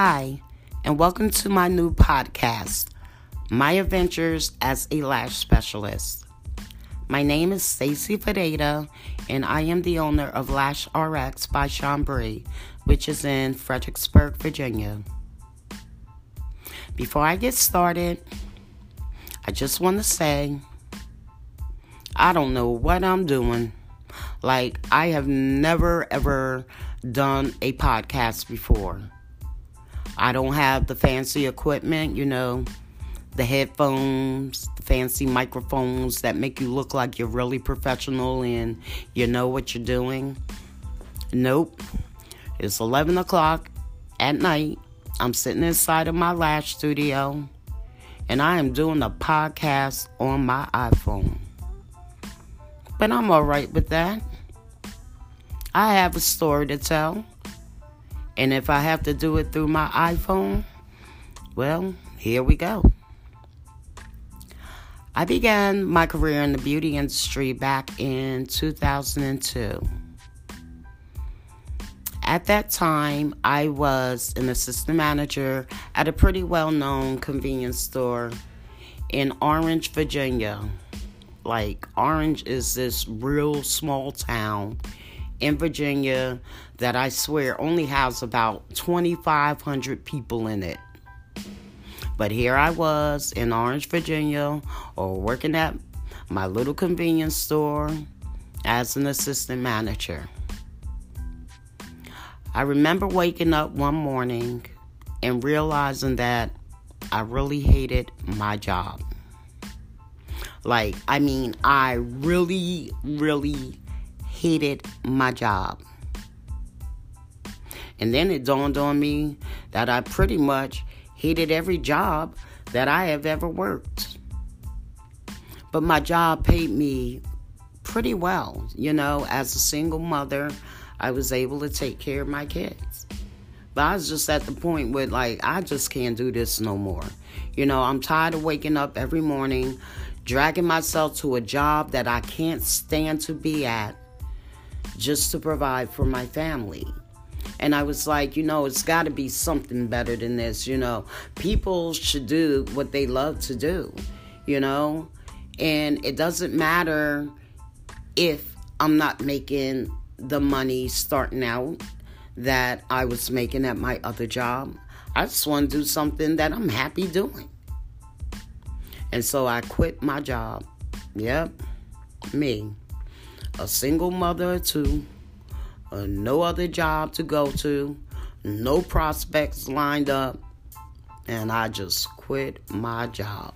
Hi, and welcome to my new podcast, My Adventures as a Lash Specialist. My name is Stacy Fadeda, and I am the owner of Lash RX by Chambray, which is in Fredericksburg, Virginia. Before I get started, I just want to say I don't know what I'm doing. Like, I have never ever done a podcast before. I don't have the fancy equipment, you know, the headphones, the fancy microphones that make you look like you're really professional and you know what you're doing. Nope. It's 11 o'clock at night. I'm sitting inside of my lash studio and I am doing a podcast on my iPhone. But I'm alright with that. I have a story to tell. And if I have to do it through my iPhone, well, here we go. I began my career in the beauty industry back in 2002. At that time, I was an assistant manager at a pretty well known convenience store in Orange, Virginia. Like, Orange is this real small town in Virginia that I swear only has about 2,500 people in it. But here I was in Orange, Virginia, or working at my little convenience store as an assistant manager. I remember waking up one morning and realizing that I really hated my job. Like, I mean, I really, really hated my job. And then it dawned on me that I pretty much hated every job that I have ever worked. But my job paid me pretty well. You know, as a single mother, I was able to take care of my kids. But I was just at the point where, like, I just can't do this no more. You know, I'm tired of waking up every morning, dragging myself to a job that I can't stand to be at just to provide for my family. And I was like, you know, it's got to be something better than this. You know, people should do what they love to do, you know, and it doesn't matter if I'm not making the money starting out that I was making at my other job. I just want to do something that I'm happy doing. And so I quit my job. Yep, me a single mother or two, uh, no other job to go to, no prospects lined up, and I just quit my job.